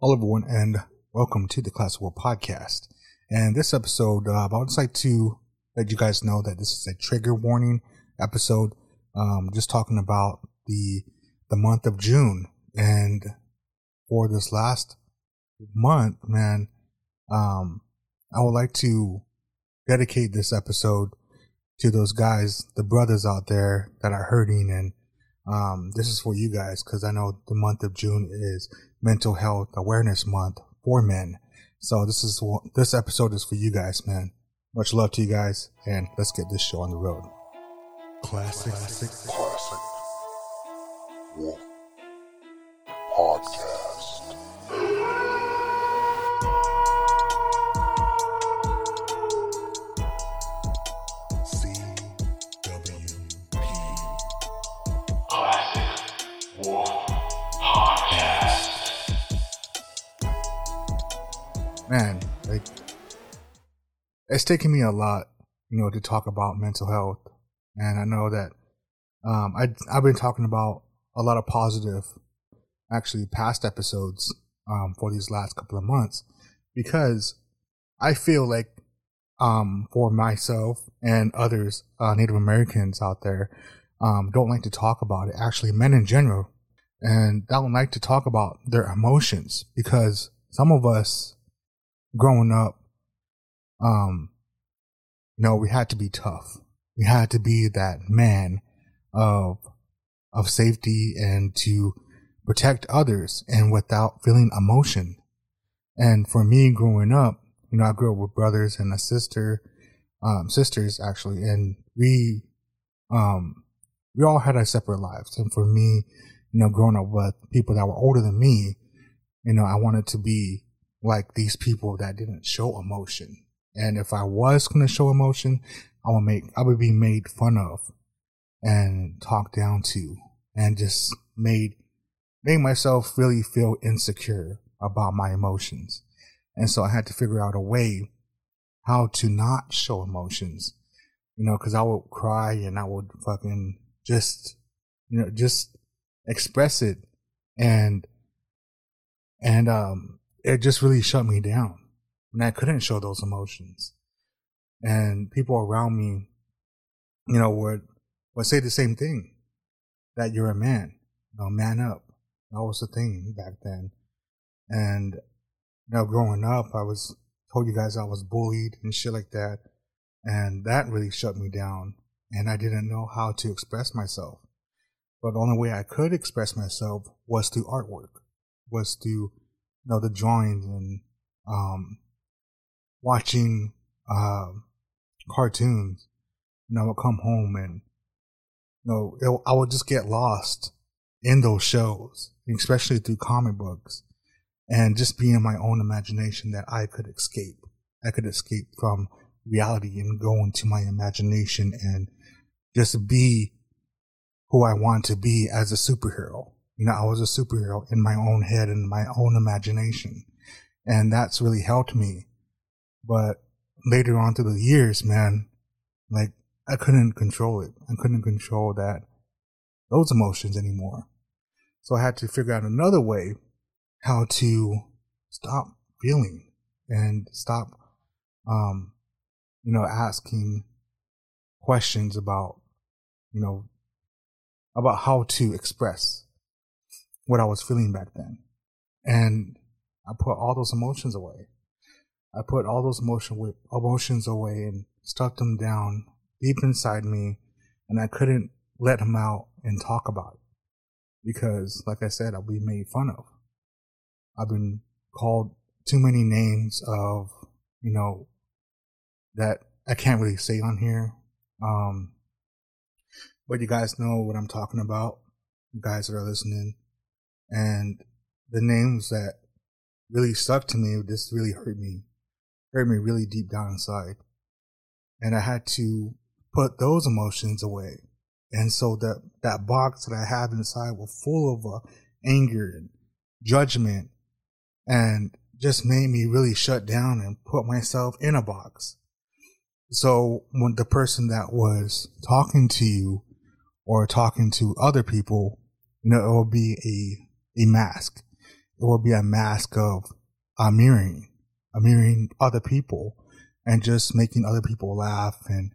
Hello, everyone, and welcome to the Classic Wolf Podcast. And this episode, uh, I would just like to let you guys know that this is a trigger warning episode. Um, just talking about the the month of June, and for this last month, man, um, I would like to dedicate this episode to those guys, the brothers out there that are hurting and um, this is for you guys because I know the month of June is Mental Health Awareness Month for men. So this is this episode is for you guys, man. Much love to you guys, and let's get this show on the road. Classic, classic, classic. Wolf it's taken me a lot, you know, to talk about mental health, and I know that um, I I've been talking about a lot of positive, actually past episodes um, for these last couple of months because I feel like um, for myself and others, uh, Native Americans out there, um, don't like to talk about it. Actually, men in general, and don't like to talk about their emotions because some of us, growing up, um, know, we had to be tough. We had to be that man of of safety and to protect others and without feeling emotion. And for me growing up, you know, I grew up with brothers and a sister, um, sisters actually, and we, um, we all had our separate lives. And for me, you know, growing up with people that were older than me, you know, I wanted to be like these people that didn't show emotion. And if I was going to show emotion, I would make, I would be made fun of and talked down to and just made, made myself really feel insecure about my emotions. And so I had to figure out a way how to not show emotions, you know, cause I would cry and I would fucking just, you know, just express it and, and, um, it just really shut me down and I couldn't show those emotions. And people around me, you know, would, would say the same thing that you're a man, you know, man up. That was the thing back then. And you know, growing up, I was told you guys I was bullied and shit like that. And that really shut me down. And I didn't know how to express myself. But the only way I could express myself was through artwork, was through, you know, the drawings and, um, watching, uh, cartoons. and I would come home and, you know, I would just get lost in those shows, especially through comic books and just being in my own imagination that I could escape. I could escape from reality and go into my imagination and just be who I want to be as a superhero. You know, I was a superhero in my own head and my own imagination. And that's really helped me. But later on through the years, man, like I couldn't control it. I couldn't control that, those emotions anymore. So I had to figure out another way how to stop feeling and stop, um, you know, asking questions about, you know, about how to express what I was feeling back then. And I put all those emotions away. I put all those emotion emotions away and stuck them down deep inside me, and I couldn't let them out and talk about it because, like I said, I'll be made fun of. I've been called too many names of, you know, that I can't really say on here. Um, but you guys know what I'm talking about, you guys that are listening. And the names that really stuck to me, this really hurt me, hurt me really deep down inside. And I had to put those emotions away. And so that, that box that I have inside was full of uh, anger and judgment and just made me really shut down and put myself in a box. So when the person that was talking to you or talking to other people, you know, it will be a, a mask. it will be a mask of uh, mirroring, mirroring other people and just making other people laugh and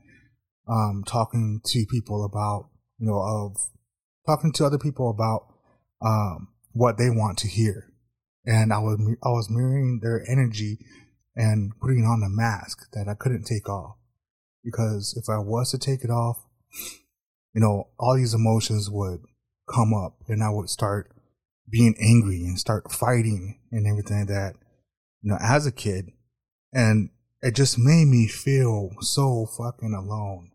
um, talking to people about, you know, of talking to other people about um, what they want to hear. And I was I was mirroring their energy and putting on a mask that I couldn't take off because if I was to take it off, you know, all these emotions would come up and I would start being angry and start fighting and everything that, you know, as a kid. And it just made me feel so fucking alone.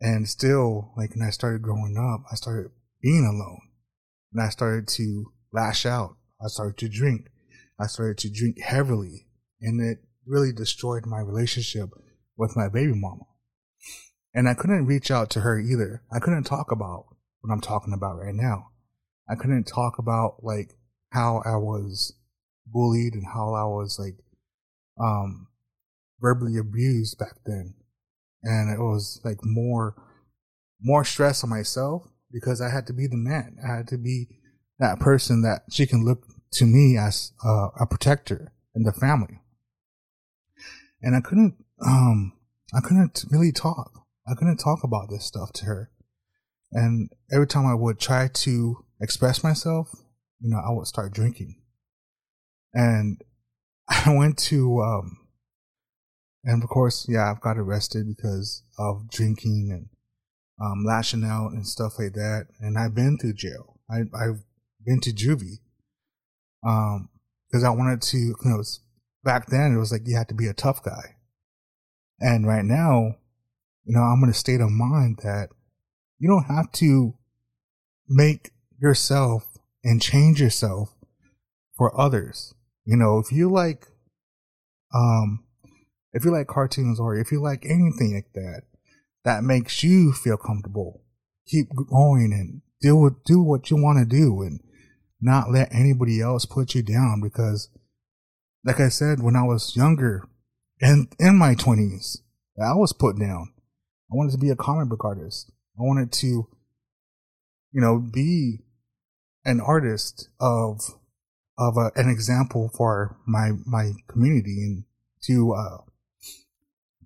And still, like when I started growing up, I started being alone and I started to lash out. I started to drink. I started to drink heavily and it really destroyed my relationship with my baby mama. And I couldn't reach out to her either. I couldn't talk about what I'm talking about right now. I couldn't talk about like how I was bullied and how I was like um verbally abused back then. And it was like more more stress on myself because I had to be the man. I had to be that person that she can look to me as uh, a protector in the family. And I couldn't um I couldn't really talk. I couldn't talk about this stuff to her. And every time I would try to express myself, you know, I would start drinking. And I went to, um, and of course, yeah, I've got arrested because of drinking and um, lashing out and stuff like that. And I've been through jail. I, I've been to juvie um, because I wanted to, you know, back then it was like you had to be a tough guy. And right now, you know, I'm in a state of mind that you don't have to make yourself and change yourself for others. You know, if you like, um, if you like cartoons or if you like anything like that, that makes you feel comfortable, keep going and do what, do what you want to do and not let anybody else put you down because like I said, when I was younger and in my twenties, I was put down. I wanted to be a comic book artist. I wanted to, you know, be an artist of of a, an example for my my community and to uh,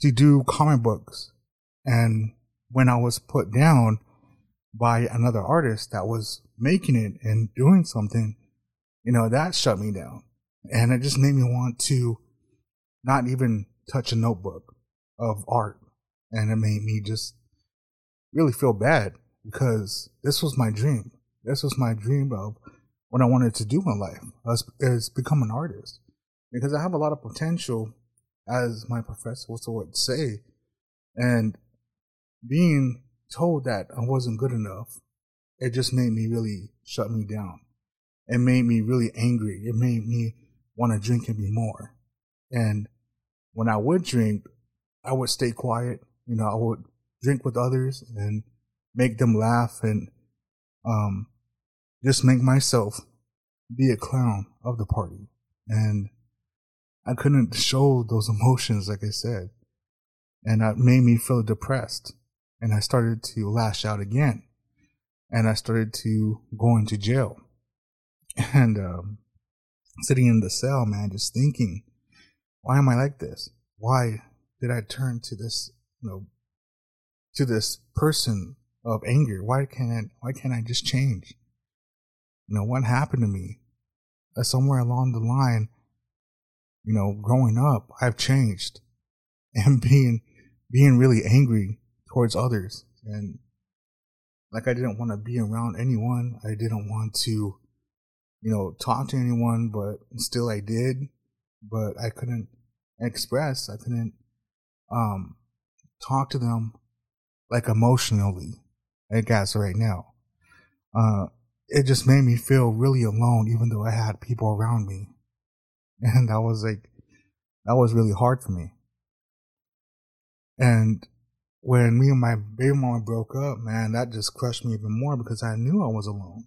to do comic books. And when I was put down by another artist that was making it and doing something, you know, that shut me down. And it just made me want to not even touch a notebook of art. And it made me just really feel bad because this was my dream. This was my dream of what I wanted to do in life is, become an artist because I have a lot of potential as my professor would say. And being told that I wasn't good enough, it just made me really shut me down. It made me really angry. It made me want to drink and be more. And when I would drink, I would stay quiet. You know, I would drink with others and make them laugh and um, just make myself be a clown of the party. And I couldn't show those emotions, like I said. And that made me feel depressed. And I started to lash out again. And I started to go into jail. And um, sitting in the cell, man, just thinking, why am I like this? Why did I turn to this, you know, to this person of anger? Why can't I, why can't I just change? You know, what happened to me? Uh, somewhere along the line, you know, growing up, I've changed and being, being really angry towards others. And like I didn't want to be around anyone. I didn't want to, you know, talk to anyone, but still I did. But I couldn't express. I couldn't um talk to them like emotionally, I guess right now. Uh, it just made me feel really alone, even though I had people around me. And that was like, that was really hard for me. And when me and my baby mama broke up, man, that just crushed me even more because I knew I was alone.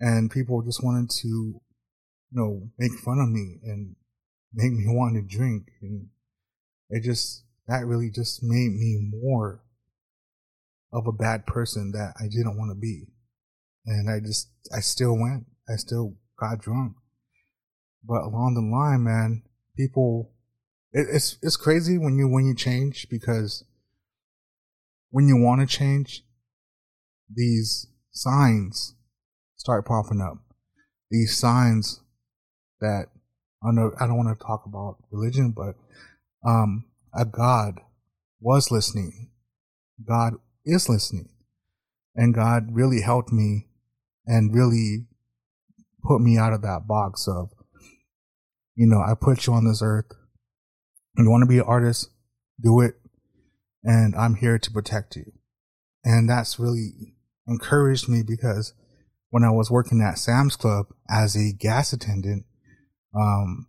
And people just wanted to, you know, make fun of me and make me want to drink. And it just, that really just made me more of a bad person that I didn't want to be. And I just, I still went. I still got drunk. But along the line, man, people, it, it's it's crazy when you when you change because when you want to change, these signs start popping up. These signs that I know I don't want to talk about religion, but um, a God was listening. God is listening, and God really helped me and really put me out of that box of, you know, I put you on this earth. You want to be an artist, do it, and I'm here to protect you. And that's really encouraged me because when I was working at Sam's Club as a gas attendant, um,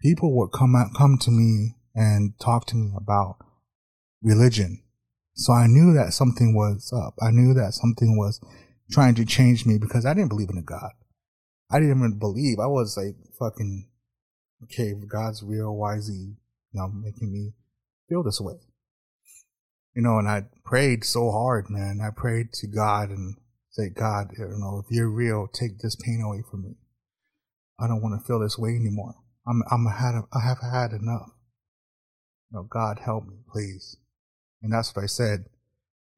people would come out, come to me and talk to me about religion. So I knew that something was up. I knew that something was trying to change me because I didn't believe in a God. I didn't even believe. I was like fucking okay. God's real, why is he, you know, making me feel this way? You know, and I prayed so hard, man. I prayed to God and say, God, you know, if you're real, take this pain away from me. I don't want to feel this way anymore. I'm, I'm had, I have had enough. You know, God help me, please. And that's what I said.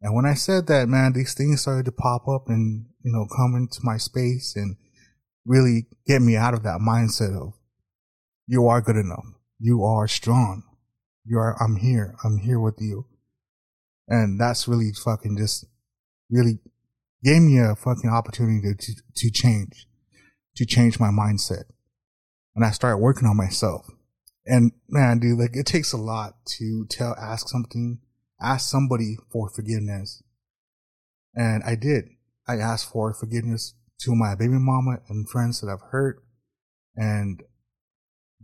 And when I said that, man, these things started to pop up and, you know, come into my space and really get me out of that mindset of, you are good enough. You are strong. You are, I'm here. I'm here with you. And that's really fucking just really gave me a fucking opportunity to, to change, to change my mindset. And I started working on myself. And man, dude, like it takes a lot to tell, ask something, ask somebody for forgiveness. And I did. I asked for forgiveness to my baby mama and friends that I've hurt. And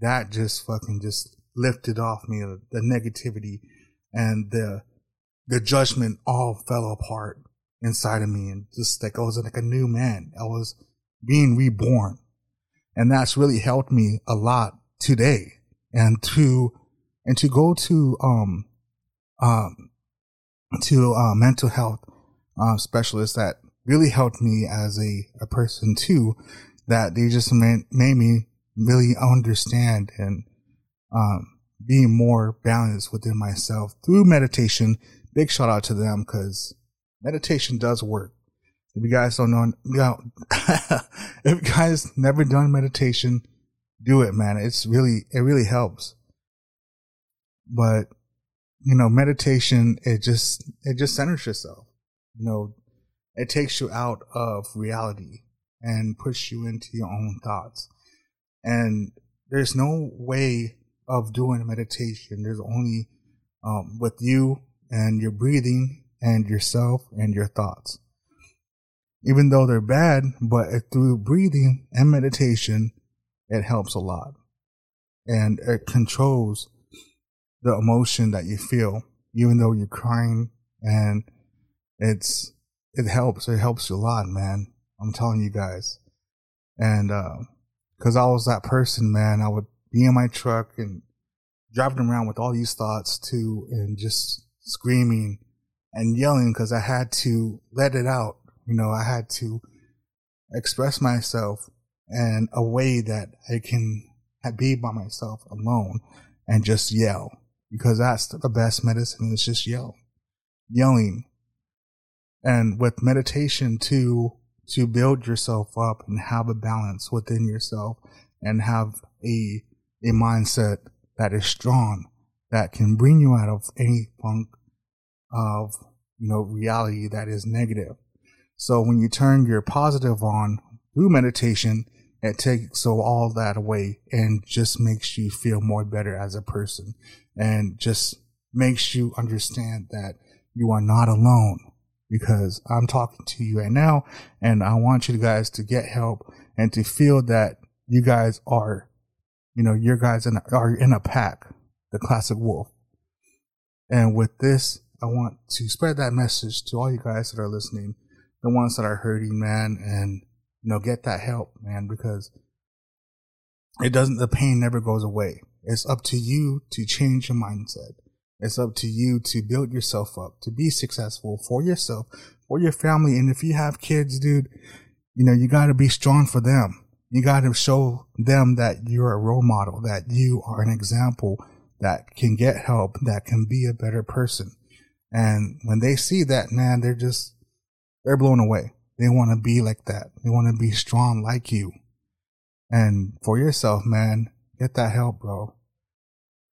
that just fucking just lifted off me the negativity and the, the judgment all fell apart inside of me and just like I was like a new man. I was being reborn. And that's really helped me a lot today. And to, and to go to, um, um, to, uh, mental health, uh, specialists that really helped me as a, a person too, that they just made, made me really understand and, um, being more balanced within myself through meditation. Big shout out to them because meditation does work. If you guys don't know, you know if you guys never done meditation, do it, man. It's really, it really helps. But, you know, meditation, it just, it just centers yourself. You know, it takes you out of reality and puts you into your own thoughts. And there's no way of doing meditation. There's only, um, with you and your breathing and yourself and your thoughts. Even though they're bad, but through breathing and meditation, it helps a lot. And it controls the emotion that you feel, even though you're crying and it's, it helps. It helps you a lot, man. I'm telling you guys. And, uh, cause I was that person, man. I would be in my truck and driving around with all these thoughts too and just screaming and yelling because I had to let it out. You know, I had to express myself in a way that I can be by myself alone and just yell because that's the best medicine is just yell, yelling. And with meditation to, to build yourself up and have a balance within yourself and have a, a mindset that is strong that can bring you out of any funk of, you know, reality that is negative. So when you turn your positive on through meditation, it takes so all that away and just makes you feel more better as a person and just makes you understand that you are not alone because I'm talking to you right now and I want you guys to get help and to feel that you guys are, you know, your guys in a, are in a pack, the classic wolf. And with this, I want to spread that message to all you guys that are listening, the ones that are hurting, man, and you know, get that help, man, because it doesn't, the pain never goes away. It's up to you to change your mindset. It's up to you to build yourself up, to be successful for yourself, for your family. And if you have kids, dude, you know, you got to be strong for them. You got to show them that you're a role model, that you are an example that can get help, that can be a better person. And when they see that, man, they're just, they're blown away. They want to be like that. They want to be strong like you. And for yourself, man, get that help, bro.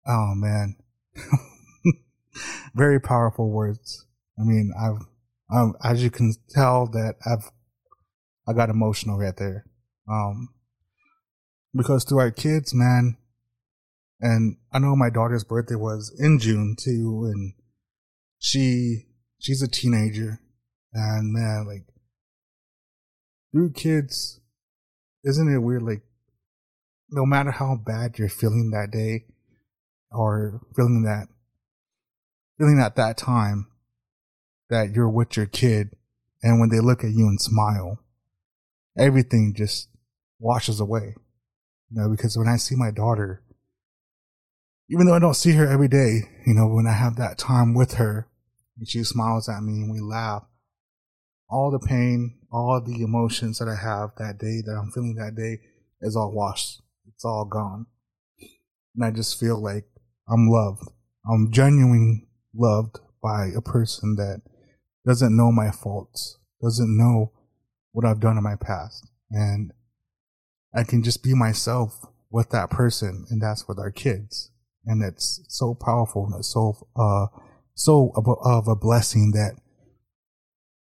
Oh, man. Very powerful words. I mean, I've, um, as you can tell that I've, I got emotional right there. Um, because to our kids, man, and I know my daughter's birthday was in June too, and she, she's a teenager, and man, like, through kids, isn't it weird? Like, no matter how bad you're feeling that day, or feeling that, feeling at that time, that you're with your kid, and when they look at you and smile, everything just washes away. You know, because when I see my daughter, even though I don't see her every day, you know, when I have that time with her and she smiles at me and we laugh, all the pain, all the emotions that I have that day, that I'm feeling that day, is all washed. It's all gone. And I just feel like I'm loved. I'm genuinely loved by a person that doesn't know my faults, doesn't know what I've done in my past. And I can just be myself with that person, and that's with our kids. And it's so powerful and it's so, uh, so of a, of a blessing that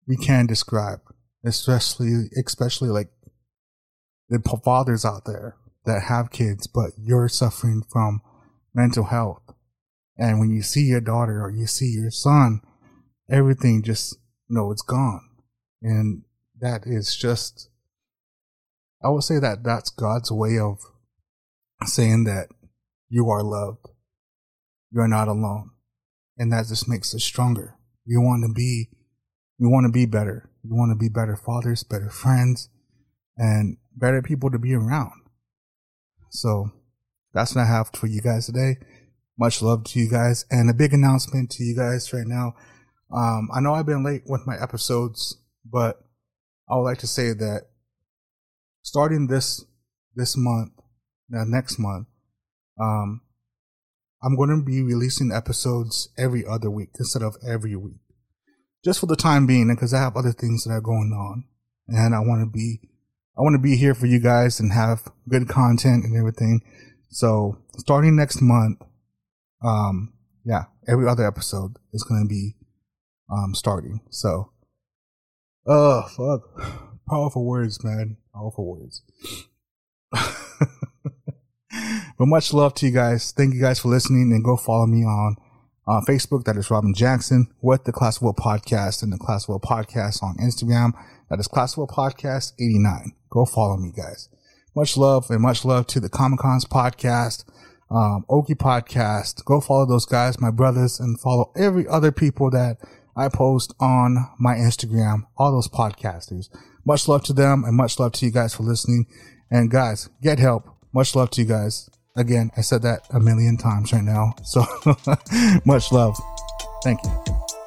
we can't describe, especially, especially like the fathers out there that have kids, but you're suffering from mental health. And when you see your daughter or you see your son, everything just, you know, it's gone. And that is just, I would say that that's God's way of saying that you are loved. You're not alone. And that just makes us stronger. You want to be, you want to be better. You want to be better fathers, better friends, and better people to be around. So that's what I have for you guys today. Much love to you guys and a big announcement to you guys right now. Um, I know I've been late with my episodes, but I would like to say that starting this this month, uh, next month, um, I'm going to be releasing episodes every other week instead of every week, just for the time being, because I have other things that are going on, and I want to be, I want to be here for you guys and have good content and everything. So starting next month, um, yeah, every other episode is going to be um starting. So, oh fuck, powerful words, man, powerful words. but much love to you guys. Thank you guys for listening and go follow me on uh, Facebook. That is Robin Jackson with the Classic Wolf Podcast and the Classic Wolf Podcast on Instagram. That is Classic Wolf Podcast 89. Go follow me guys. Much love and much love to the Comickahns podcast, um, Okie podcast. Go follow those guys, my brothers, and follow every other people that I post on my Instagram, all those podcasters. Much love to them and much love to you guys for listening. And guys, get help. Much love to you guys. Again, I said that a million times right now. So much love. Thank you.